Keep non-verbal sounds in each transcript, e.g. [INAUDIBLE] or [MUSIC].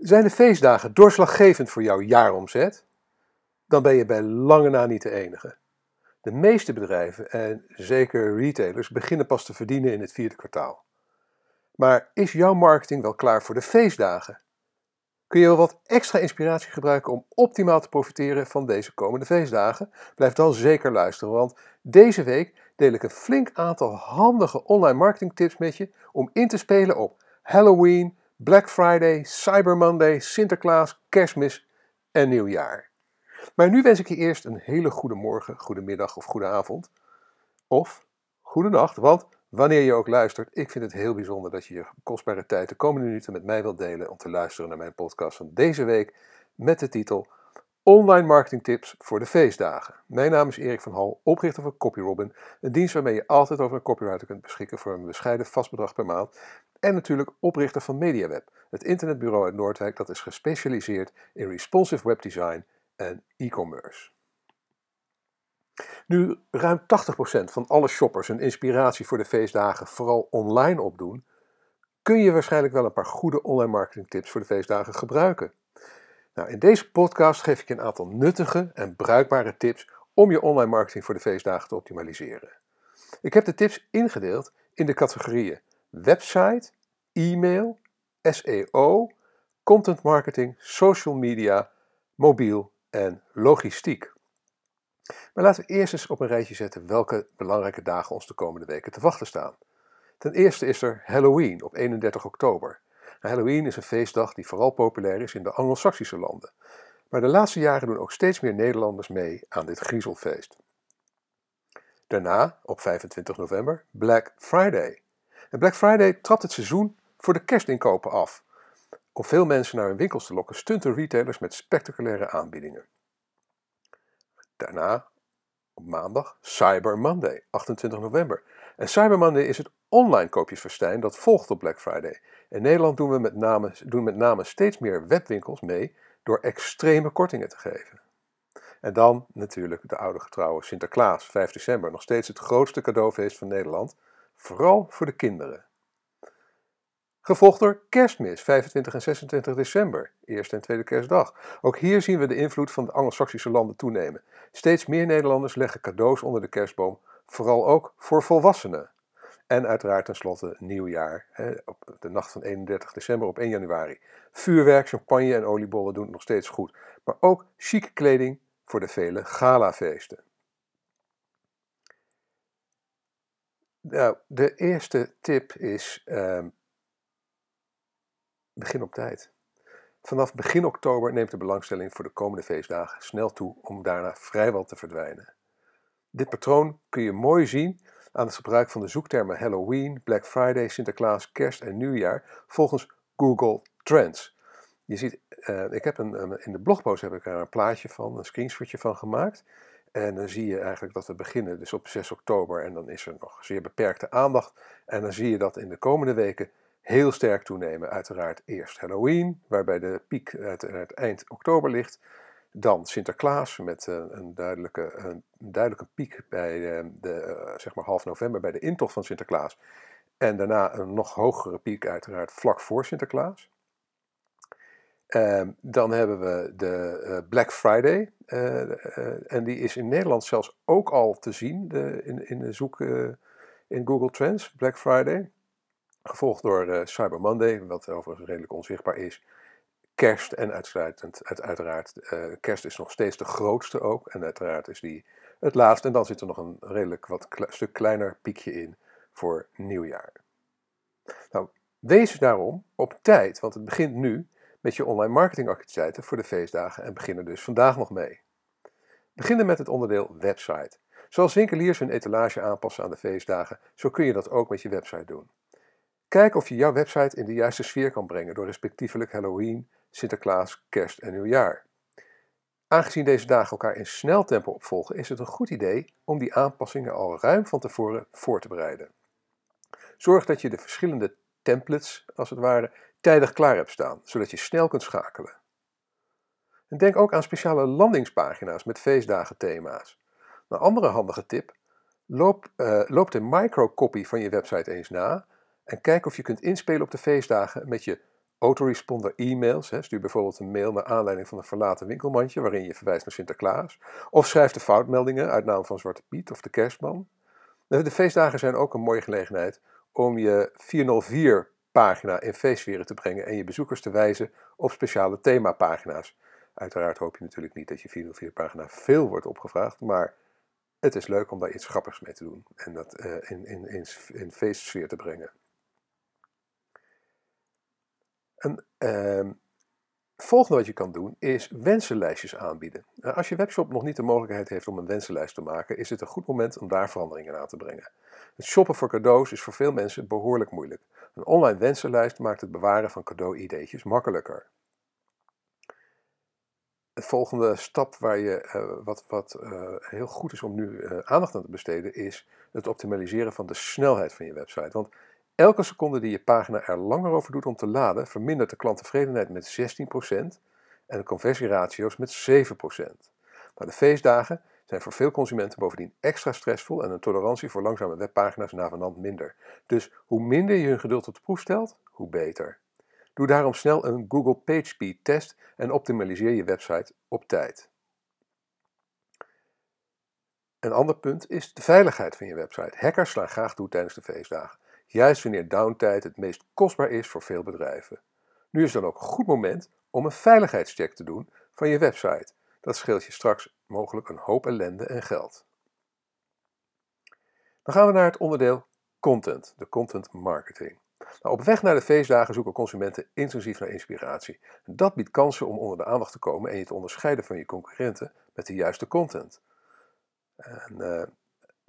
Zijn de feestdagen doorslaggevend voor jouw jaaromzet? Dan ben je bij lange na niet de enige. De meeste bedrijven en zeker retailers beginnen pas te verdienen in het vierde kwartaal. Maar is jouw marketing wel klaar voor de feestdagen? Kun je wel wat extra inspiratie gebruiken om optimaal te profiteren van deze komende feestdagen? Blijf dan zeker luisteren, want deze week deel ik een flink aantal handige online marketing tips met je om in te spelen op Halloween, Black Friday, Cyber Monday, Sinterklaas, Kerstmis en Nieuwjaar. Maar nu wens ik je eerst een hele goede morgen, goede middag of goede avond. Of goede nacht, want wanneer je ook luistert, ik vind het heel bijzonder dat je je kostbare tijd de komende minuten met mij wilt delen om te luisteren naar mijn podcast van deze week met de titel Online Marketing Tips voor de feestdagen. Mijn naam is Erik van Hal, oprichter van CopyRobin, een dienst waarmee je altijd over een copywriter kunt beschikken voor een bescheiden vast bedrag per maand. En natuurlijk oprichter van MediaWeb, het internetbureau uit Noordwijk dat is gespecialiseerd in responsive webdesign en e-commerce. Nu ruim 80% van alle shoppers een inspiratie voor de feestdagen vooral online opdoen, kun je waarschijnlijk wel een paar goede online marketing tips voor de feestdagen gebruiken. Nou, in deze podcast geef ik je een aantal nuttige en bruikbare tips om je online marketing voor de feestdagen te optimaliseren. Ik heb de tips ingedeeld in de categorieën website, e-mail, SEO, content marketing, social media, mobiel en logistiek. Maar laten we eerst eens op een rijtje zetten welke belangrijke dagen ons de komende weken te wachten staan. Ten eerste is er Halloween op 31 oktober. Halloween is een feestdag die vooral populair is in de Anglo-Saxische landen. Maar de laatste jaren doen ook steeds meer Nederlanders mee aan dit griezelfeest. Daarna, op 25 november, Black Friday. En Black Friday trapt het seizoen voor de kerstinkopen af. Om veel mensen naar hun winkels te lokken, stunten retailers met spectaculaire aanbiedingen. Daarna, op maandag, Cyber Monday, 28 november. En Cyber Monday is het online koopjesfestijn dat volgt op Black Friday. In Nederland doen we met name, doen met name steeds meer webwinkels mee door extreme kortingen te geven. En dan natuurlijk de oude getrouwe Sinterklaas, 5 december, nog steeds het grootste cadeaufeest van Nederland, vooral voor de kinderen. Gevolgd door kerstmis, 25 en 26 december, eerste en tweede kerstdag. Ook hier zien we de invloed van de Anglo-Saxische landen toenemen. Steeds meer Nederlanders leggen cadeaus onder de kerstboom, vooral ook voor volwassenen. En uiteraard tenslotte nieuwjaar, hè, op de nacht van 31 december op 1 januari. Vuurwerk, champagne en oliebollen doen het nog steeds goed. Maar ook chique kleding voor de vele galafeesten. Nou, de eerste tip is ehm, begin op tijd. Vanaf begin oktober neemt de belangstelling voor de komende feestdagen snel toe om daarna vrijwel te verdwijnen. Dit patroon kun je mooi zien aan het gebruik van de zoektermen Halloween, Black Friday, Sinterklaas, Kerst en Nieuwjaar volgens Google Trends. Je ziet, uh, ik heb een, in de blogpost heb ik er een plaatje van, een screenshotje van gemaakt. En dan zie je eigenlijk dat we beginnen dus op 6 oktober en dan is er nog zeer beperkte aandacht. En dan zie je dat in de komende weken heel sterk toenemen. Uiteraard eerst Halloween, waarbij de piek uiteraard eind oktober ligt. Dan Sinterklaas met een, duidelijke, een duidelijke piek bij de, de, eh, zeg maar half november bij de intocht van Sinterklaas. En daarna een nog hogere piek uiteraard vlak voor Sinterklaas. Ehm, dan hebben we de Black Friday. En die is in Nederland zelfs ook al te zien de, in, in de zoek in Google Trends. Black Friday. Gevolgd door Cyber Monday, wat overigens redelijk onzichtbaar is kerst en uitsluitend, uit, uiteraard, uh, kerst is nog steeds de grootste ook. En uiteraard is die het laatste. En dan zit er nog een redelijk wat stuk kleiner piekje in voor nieuwjaar. Nou, wees daarom op tijd, want het begint nu met je online marketingactiviteiten voor de feestdagen en beginnen dus vandaag nog mee. Beginnen met het onderdeel website. Zoals winkeliers hun etalage aanpassen aan de feestdagen, zo kun je dat ook met je website doen. Kijk of je jouw website in de juiste sfeer kan brengen door respectievelijk Halloween, Sinterklaas, Kerst en Nieuwjaar. Aangezien deze dagen elkaar in snel tempo opvolgen, is het een goed idee om die aanpassingen al ruim van tevoren voor te bereiden. Zorg dat je de verschillende templates, als het ware, tijdig klaar hebt staan, zodat je snel kunt schakelen. En denk ook aan speciale landingspagina's met feestdagen thema's. Een andere handige tip, loop, uh, loop de microcopy van je website eens na en kijk of je kunt inspelen op de feestdagen met je autoresponder e-mails. Hè, stuur bijvoorbeeld een mail naar aanleiding van een verlaten winkelmandje waarin je verwijst naar Sinterklaas. Of schrijf de foutmeldingen uit naam van Zwarte Piet of de Kerstman. De feestdagen zijn ook een mooie gelegenheid om je 404 pagina in feestsferen te brengen en je bezoekers te wijzen op speciale themapagina's. Uiteraard hoop je natuurlijk niet dat je 404 pagina veel wordt opgevraagd, maar het is leuk om daar iets grappigs mee te doen en dat uh, in, in, in, in feestsfeer te brengen. Een uh, volgende wat je kan doen is wensenlijstjes aanbieden. Nou, als je webshop nog niet de mogelijkheid heeft om een wensenlijst te maken, is het een goed moment om daar veranderingen aan te brengen. Het shoppen voor cadeaus is voor veel mensen behoorlijk moeilijk. Een online wensenlijst maakt het bewaren van cadeau-ideetjes makkelijker. De volgende stap waar je, uh, wat, wat uh, heel goed is om nu aandacht aan te besteden, is het optimaliseren van de snelheid van je website. Want elke seconde die je pagina er langer over doet om te laden, vermindert de klanttevredenheid met 16% en de conversieratio's met 7%. Maar de feestdagen zijn voor veel consumenten bovendien extra stressvol en een tolerantie voor langzame webpagina's navenant minder. Dus hoe minder je hun geduld op de proef stelt, hoe beter. Doe daarom snel een Google PageSpeed test en optimaliseer je website op tijd. Een ander punt is de veiligheid van je website. Hackers slaan graag toe tijdens de feestdagen, juist wanneer downtime het meest kostbaar is voor veel bedrijven. Nu is dan ook een goed moment om een veiligheidscheck te doen van je website. Dat scheelt je straks mogelijk een hoop ellende en geld. Dan gaan we naar het onderdeel content, de content marketing. Nou, op weg naar de feestdagen zoeken consumenten intensief naar inspiratie. Dat biedt kansen om onder de aandacht te komen en je te onderscheiden van je concurrenten met de juiste content. En, uh,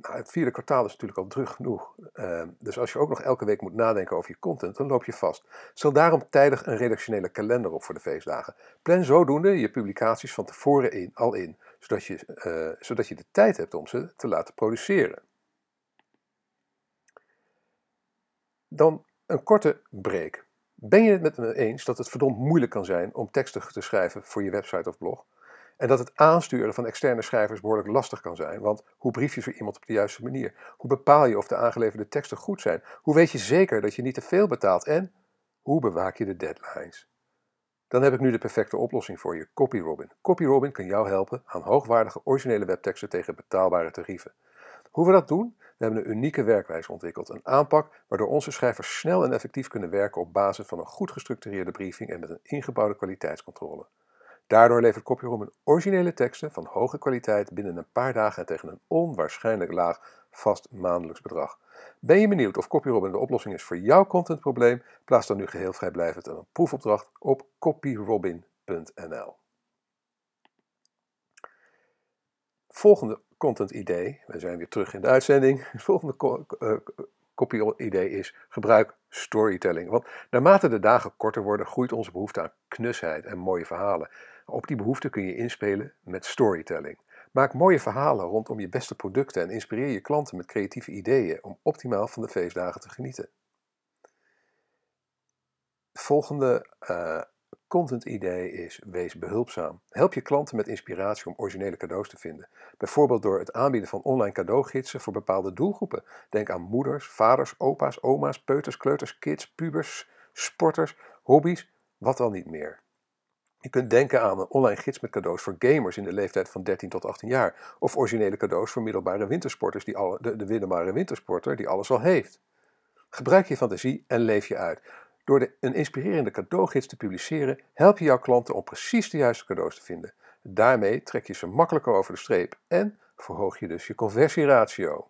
het vierde kwartaal is natuurlijk al druk genoeg. Uh, dus als je ook nog elke week moet nadenken over je content, dan loop je vast. Stel daarom tijdig een redactionele kalender op voor de feestdagen. Plan zodoende je publicaties van tevoren in, al in, zodat je, uh, zodat je de tijd hebt om ze te laten produceren. Dan een korte break. Ben je het met me eens dat het verdomd moeilijk kan zijn om teksten te schrijven voor je website of blog? En dat het aansturen van externe schrijvers behoorlijk lastig kan zijn, want hoe brief je zo iemand op de juiste manier? Hoe bepaal je of de aangeleverde teksten goed zijn? Hoe weet je zeker dat je niet te veel betaalt? En hoe bewaak je de deadlines? Dan heb ik nu de perfecte oplossing voor je, CopyRobin. CopyRobin kan jou helpen aan hoogwaardige originele webteksten tegen betaalbare tarieven. Hoe we dat doen? We hebben een unieke werkwijze ontwikkeld. Een aanpak waardoor onze schrijvers snel en effectief kunnen werken op basis van een goed gestructureerde briefing en met een ingebouwde kwaliteitscontrole. Daardoor levert CopyRoom originele teksten van hoge kwaliteit binnen een paar dagen en tegen een onwaarschijnlijk laag vast maandelijks bedrag. Ben je benieuwd of CopyRobin de oplossing is voor jouw contentprobleem? Plaats dan nu geheel vrijblijvend een proefopdracht op copyrobin.nl. Volgende content idee, we zijn weer terug in de uitzending. [LAUGHS] Het volgende copy idee is gebruik storytelling. Want naarmate de dagen korter worden, groeit onze behoefte aan knusheid en mooie verhalen. Op die behoefte kun je inspelen met storytelling. Maak mooie verhalen rondom je beste producten en inspireer je klanten met creatieve ideeën om optimaal van de feestdagen te genieten. volgende uh, content idee is wees behulpzaam. Help je klanten met inspiratie om originele cadeaus te vinden. Bijvoorbeeld door het aanbieden van online cadeaugidsen voor bepaalde doelgroepen. Denk aan moeders, vaders, opa's, oma's, peuters, kleuters, kids, pubers, sporters, hobby's, wat dan niet meer. Je kunt denken aan een online gids met cadeaus voor gamers in de leeftijd van 13 tot 18 jaar. Of originele cadeaus voor middelbare wintersporters, die alle, de, de middelbare wintersporter die alles al heeft. Gebruik je fantasie en leef je uit. Door een inspirerende cadeaugids te publiceren, help je jouw klanten om precies de juiste cadeaus te vinden. Daarmee trek je ze makkelijker over de streep en verhoog je dus je conversieratio.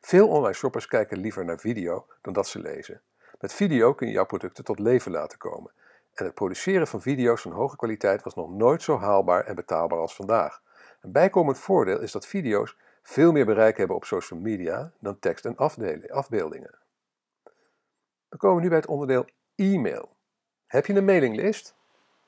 Veel online shoppers kijken liever naar video dan dat ze lezen. Met video kun je jouw producten tot leven laten komen. En het produceren van video's van hoge kwaliteit was nog nooit zo haalbaar en betaalbaar als vandaag. Een bijkomend voordeel is dat video's veel meer bereik hebben op social media dan tekst en afbeeldingen. Dan komen we nu bij het onderdeel e-mail. Heb je een mailinglist?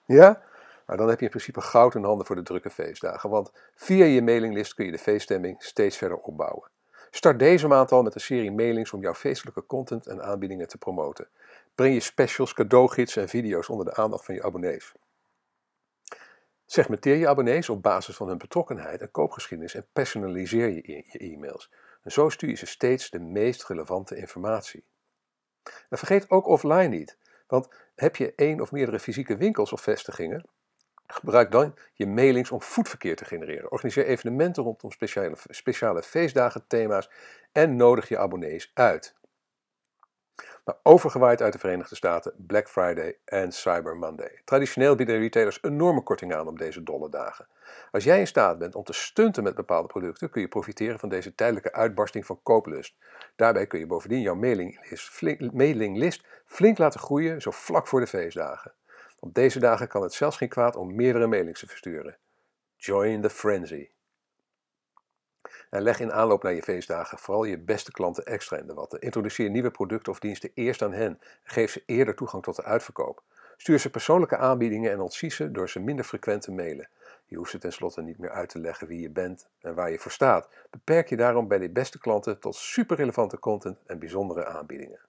Ja? Nou, dan heb je in principe goud in handen voor de drukke feestdagen, want via je mailinglist kun je de feeststemming steeds verder opbouwen. Start deze maand al met een serie mailings om jouw feestelijke content en aanbiedingen te promoten. Breng je specials, cadeaugidsen en video's onder de aandacht van je abonnees. Segmenteer je abonnees op basis van hun betrokkenheid en koopgeschiedenis en personaliseer je e-, e-mails. En zo stuur je ze steeds de meest relevante informatie. Vergeet ook offline niet. Want heb je één of meerdere fysieke winkels of vestigingen, gebruik dan je mailings om voetverkeer te genereren. Organiseer evenementen rondom speciale, speciale feestdagen, thema's en nodig je abonnees uit. Maar overgewaaid uit de Verenigde Staten, Black Friday en Cyber Monday. Traditioneel bieden retailers enorme korting aan op deze dolle dagen. Als jij in staat bent om te stunten met bepaalde producten, kun je profiteren van deze tijdelijke uitbarsting van kooplust. Daarbij kun je bovendien jouw mailinglist flink, mailinglist flink laten groeien, zo vlak voor de feestdagen. Op deze dagen kan het zelfs geen kwaad om meerdere mailings te versturen. Join the frenzy. En leg in aanloop naar je feestdagen vooral je beste klanten extra in de watten. Introduceer nieuwe producten of diensten eerst aan hen. Geef ze eerder toegang tot de uitverkoop. Stuur ze persoonlijke aanbiedingen en ontzie ze door ze minder frequent te mailen. Je hoeft ze tenslotte niet meer uit te leggen wie je bent en waar je voor staat. Beperk je daarom bij de beste klanten tot superrelevante content en bijzondere aanbiedingen.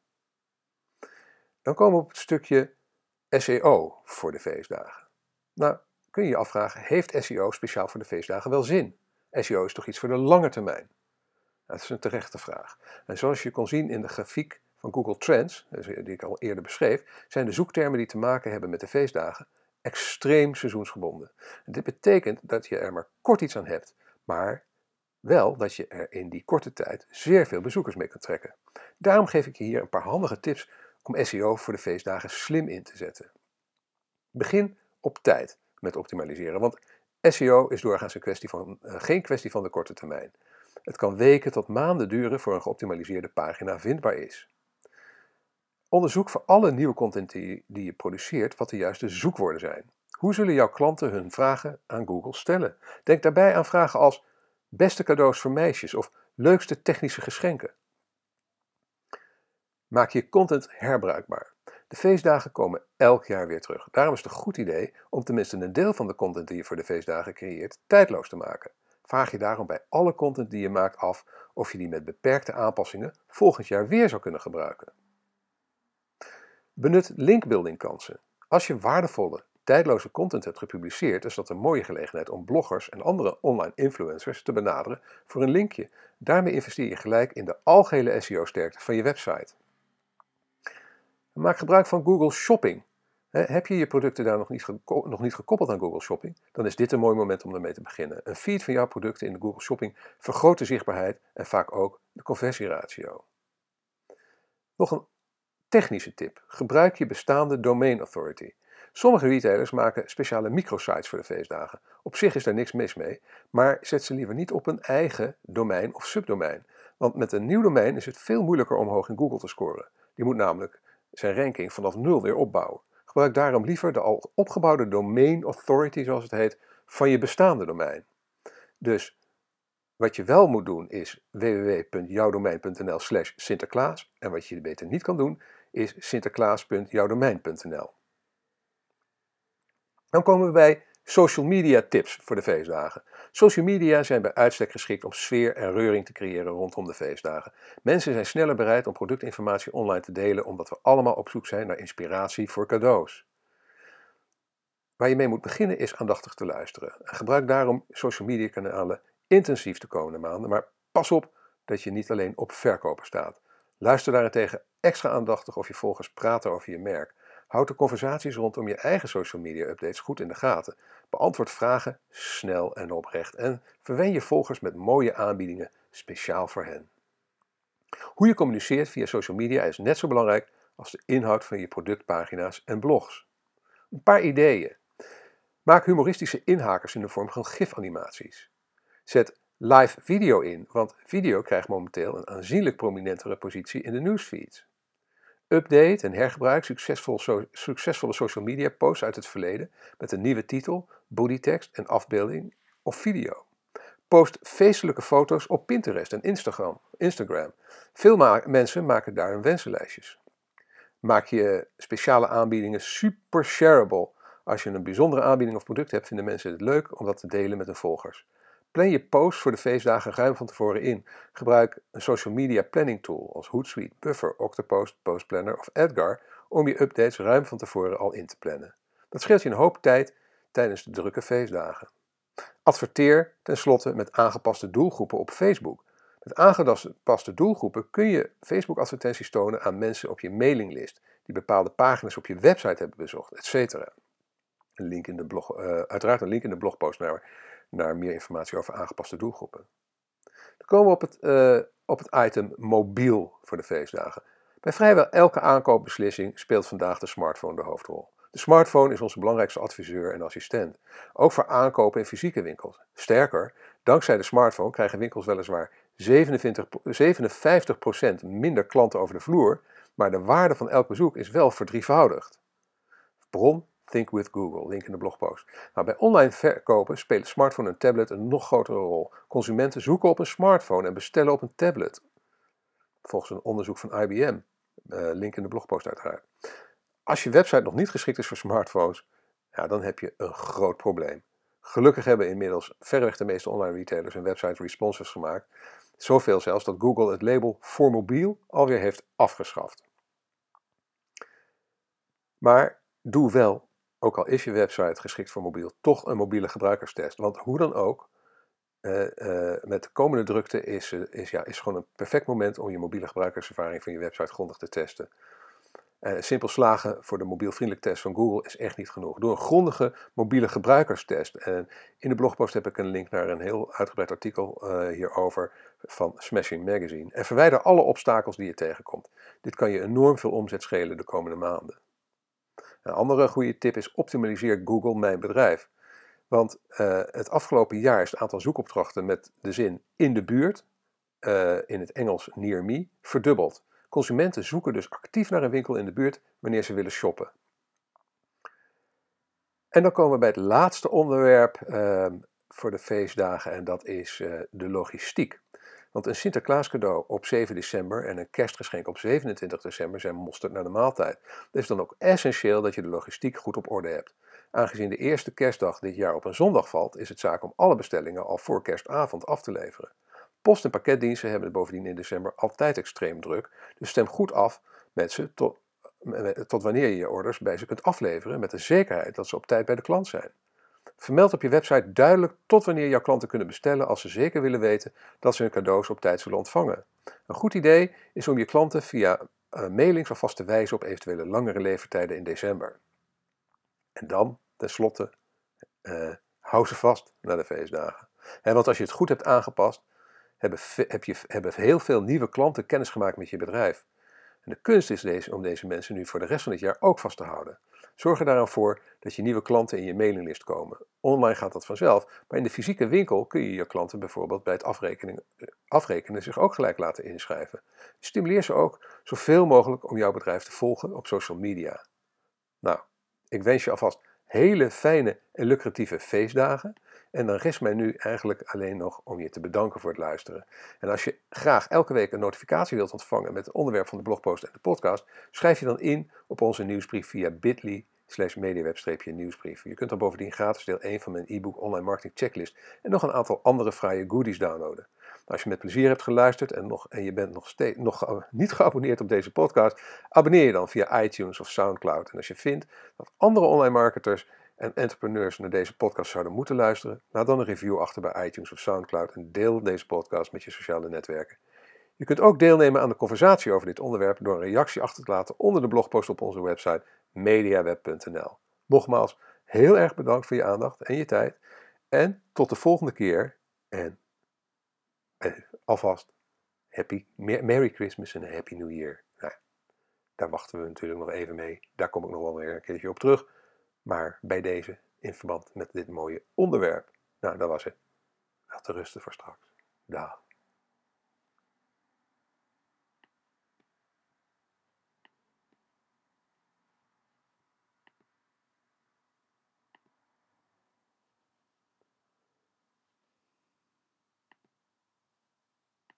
Dan komen we op het stukje SEO voor de feestdagen. Nou, kun je je afvragen, heeft SEO speciaal voor de feestdagen wel zin? SEO is toch iets voor de lange termijn? Dat is een terechte vraag. En zoals je kon zien in de grafiek van Google Trends, die ik al eerder beschreef, zijn de zoektermen die te maken hebben met de feestdagen extreem seizoensgebonden. En dit betekent dat je er maar kort iets aan hebt, maar wel dat je er in die korte tijd zeer veel bezoekers mee kunt trekken. Daarom geef ik je hier een paar handige tips om SEO voor de feestdagen slim in te zetten. Begin op tijd met optimaliseren, want SEO is doorgaans een kwestie van, uh, geen kwestie van de korte termijn. Het kan weken tot maanden duren voor een geoptimaliseerde pagina vindbaar is. Onderzoek voor alle nieuwe content die je produceert wat de juiste zoekwoorden zijn. Hoe zullen jouw klanten hun vragen aan Google stellen? Denk daarbij aan vragen als beste cadeaus voor meisjes of leukste technische geschenken. Maak je content herbruikbaar. De feestdagen komen elk jaar weer terug. Daarom is het een goed idee om tenminste een deel van de content die je voor de feestdagen creëert tijdloos te maken. Vraag je daarom bij alle content die je maakt af of je die met beperkte aanpassingen volgend jaar weer zou kunnen gebruiken. Benut linkbuilding kansen. Als je waardevolle, tijdloze content hebt gepubliceerd, is dat een mooie gelegenheid om bloggers en andere online influencers te benaderen voor een linkje. Daarmee investeer je gelijk in de algehele SEO-sterkte van je website. Maak gebruik van Google Shopping. Heb je je producten daar nog niet, nog niet gekoppeld aan Google Shopping, dan is dit een mooi moment om ermee te beginnen. Een feed van jouw producten in de Google Shopping vergroot de zichtbaarheid en vaak ook de conversieratio. Nog een technische tip. Gebruik je bestaande domain authority. Sommige retailers maken speciale microsites voor de feestdagen. Op zich is daar niks mis mee, maar zet ze liever niet op een eigen domein of subdomein. Want met een nieuw domein is het veel moeilijker om hoog in Google te scoren. Die moet namelijk zijn ranking vanaf nul weer opbouwen. Gebruik daarom liever de al opgebouwde domain authority, zoals het heet, van je bestaande domein. Dus wat je wel moet doen is www.jouwdomein.nl slash Sinterklaas. En wat je beter niet kan doen is sinterklaas.jouwdomein.nl. Dan komen we bij social media tips voor de feestdagen. Social media zijn bij uitstek geschikt om sfeer en reuring te creëren rondom de feestdagen. Mensen zijn sneller bereid om productinformatie online te delen omdat we allemaal op zoek zijn naar inspiratie voor cadeaus. Waar je mee moet beginnen is aandachtig te luisteren. En gebruik daarom social media kanalen intensief de komende maanden, maar pas op dat je niet alleen op verkopen staat. Luister daarentegen extra aandachtig of je volgers praten over je merk. Houd de conversaties rondom je eigen social media updates goed in de gaten. Beantwoord vragen snel en oprecht en verwen je volgers met mooie aanbiedingen speciaal voor hen. Hoe je communiceert via social media is net zo belangrijk als de inhoud van je productpagina's en blogs. Een paar ideeën. Maak humoristische inhakers in de vorm van gifanimaties. Zet live video in, want video krijgt momenteel een aanzienlijk prominentere positie in de newsfeeds. Update en hergebruik succesvol succesvolle social media posts uit het verleden met een nieuwe titel, bodytekst en afbeelding of video. Post feestelijke foto's op Pinterest en Instagram. Instagram. Veel mensen maken daar hun wensenlijstjes. Maak je speciale aanbiedingen super shareable. Als je een bijzondere aanbieding of product hebt, vinden mensen het leuk om dat te delen met hun volgers. Plan je posts voor de feestdagen ruim van tevoren in. Gebruik een social media planning tool als Hootsuite, Buffer, Octopost, Postplanner of Edgar om je updates ruim van tevoren al in te plannen. Dat scheelt je een hoop tijd tijdens de drukke feestdagen. Adverteer tenslotte met aangepaste doelgroepen op Facebook. Met aangepaste doelgroepen kun je Facebook-advertenties tonen aan mensen op je mailinglist. die bepaalde pagina's op je website hebben bezocht, etc. Een link in de blog, uh, uiteraard een link in de blogpost naar, naar meer informatie over aangepaste doelgroepen. Dan komen we op het, uh, op het item mobiel voor de feestdagen. Bij vrijwel elke aankoopbeslissing speelt vandaag de smartphone de hoofdrol. De smartphone is onze belangrijkste adviseur en assistent, ook voor aankopen in fysieke winkels. Sterker, dankzij de smartphone krijgen winkels weliswaar 27, 57% minder klanten over de vloer, maar de waarde van elk bezoek is wel verdrievoudigd. Bron Think with Google, link in de blogpost. Nou, bij online verkopen spelen smartphone en tablet een nog grotere rol. Consumenten zoeken op een smartphone en bestellen op een tablet. Volgens een onderzoek van IBM, eh, link in de blogpost uiteraard. Als je website nog niet geschikt is voor smartphones, dan heb je een groot probleem. Gelukkig hebben inmiddels verreweg de meeste online retailers een website responses gemaakt. Zoveel zelfs dat Google het label voor mobiel alweer heeft afgeschaft. Maar doe wel, ook al is je website geschikt voor mobiel, toch een mobiele gebruikerstest. Want hoe dan ook, uh, uh, met de komende drukte is, uh, is, ja, is gewoon een perfect moment om je mobiele gebruikerservaring van je website grondig te testen. Simpel slagen voor de mobielvriendelijk test van Google is echt niet genoeg. Doe een grondige mobiele gebruikerstest. En in de blogpost heb ik een link naar een heel uitgebreid artikel hierover van Smashing Magazine. En verwijder alle obstakels die je tegenkomt. Dit kan je enorm veel omzet schelen de komende maanden. Een andere goede tip is optimaliseer Google Mijn Bedrijf. Want uh, het afgelopen jaar is het aantal zoekopdrachten met de zin in de buurt, in het Engels near me, verdubbeld. Consumenten zoeken dus actief naar een winkel in de buurt wanneer ze willen shoppen. En dan komen we bij het laatste onderwerp uh, voor de feestdagen en dat is uh, de logistiek. Want een Sinterklaas cadeau op 7 december en een kerstgeschenk op 27 december zijn mosterd naar de maaltijd. Het is dan ook essentieel dat je de logistiek goed op orde hebt. Aangezien de eerste kerstdag dit jaar op een zondag valt, is het zaak om alle bestellingen al voor kerstavond af te leveren. Post- en pakketdiensten hebben het bovendien in december altijd extreem druk, dus stem goed af met ze tot, tot wanneer je je orders bij ze kunt afleveren met de zekerheid dat ze op tijd bij de klant zijn. Vermeld op je website duidelijk tot wanneer jouw klanten kunnen bestellen als ze zeker willen weten dat ze hun cadeaus op tijd zullen ontvangen. Een goed idee is om je klanten via uh, mailings alvast te wijzen op eventuele langere levertijden in december. En dan, tenslotte, uh, hou ze vast naar de feestdagen. En want als je het goed hebt aangepast, hebben, heb je, hebben heel veel nieuwe klanten kennis gemaakt met je bedrijf. En de kunst is deze, om deze mensen nu voor de rest van het jaar ook vast te houden. Zorg er daarom voor dat je nieuwe klanten in je mailinglist komen. Online gaat dat vanzelf, maar in de fysieke winkel kun je je klanten bijvoorbeeld bij het afrekenen, eh, afrekenen zich ook gelijk laten inschrijven. Stimuleer ze ook zoveel mogelijk om jouw bedrijf te volgen op social media. Nou, ik wens je alvast hele fijne en lucratieve feestdagen. En dan rest mij nu eigenlijk alleen nog om je te bedanken voor het luisteren. En als je graag elke week een notificatie wilt ontvangen met het onderwerp van de blogpost en de podcast, schrijf je dan in op onze nieuwsbrief via bit.ly slash mediaweb-nieuwsbrief. Je kunt dan bovendien gratis deel 1 van mijn e-book Online Marketing Checklist en nog een aantal andere fraaie goodies downloaden. Als je met plezier hebt geluisterd en, nog, en je bent nog, steeds, nog [LAUGHS] niet geabonneerd op deze podcast, abonneer je dan via iTunes of Soundcloud. En als je vindt dat andere online marketers en entrepreneurs naar deze podcast zouden moeten luisteren, laat dan een review achter bij iTunes of Soundcloud en deel deze podcast met je sociale netwerken. Je kunt ook deelnemen aan de conversatie over dit onderwerp door een reactie achter te laten onder de blogpost op onze website mediaweb.nl. Nogmaals, heel erg bedankt voor je aandacht en je tijd. En tot de volgende keer. En eh, alvast happy, Merry Christmas en Happy New Year. Nou, daar wachten we natuurlijk nog even mee. Daar kom ik nog wel weer een keertje op terug. Maar bij deze, in verband met dit mooie onderwerp. Nou, dat was het. Te rusten voor straks. Dag.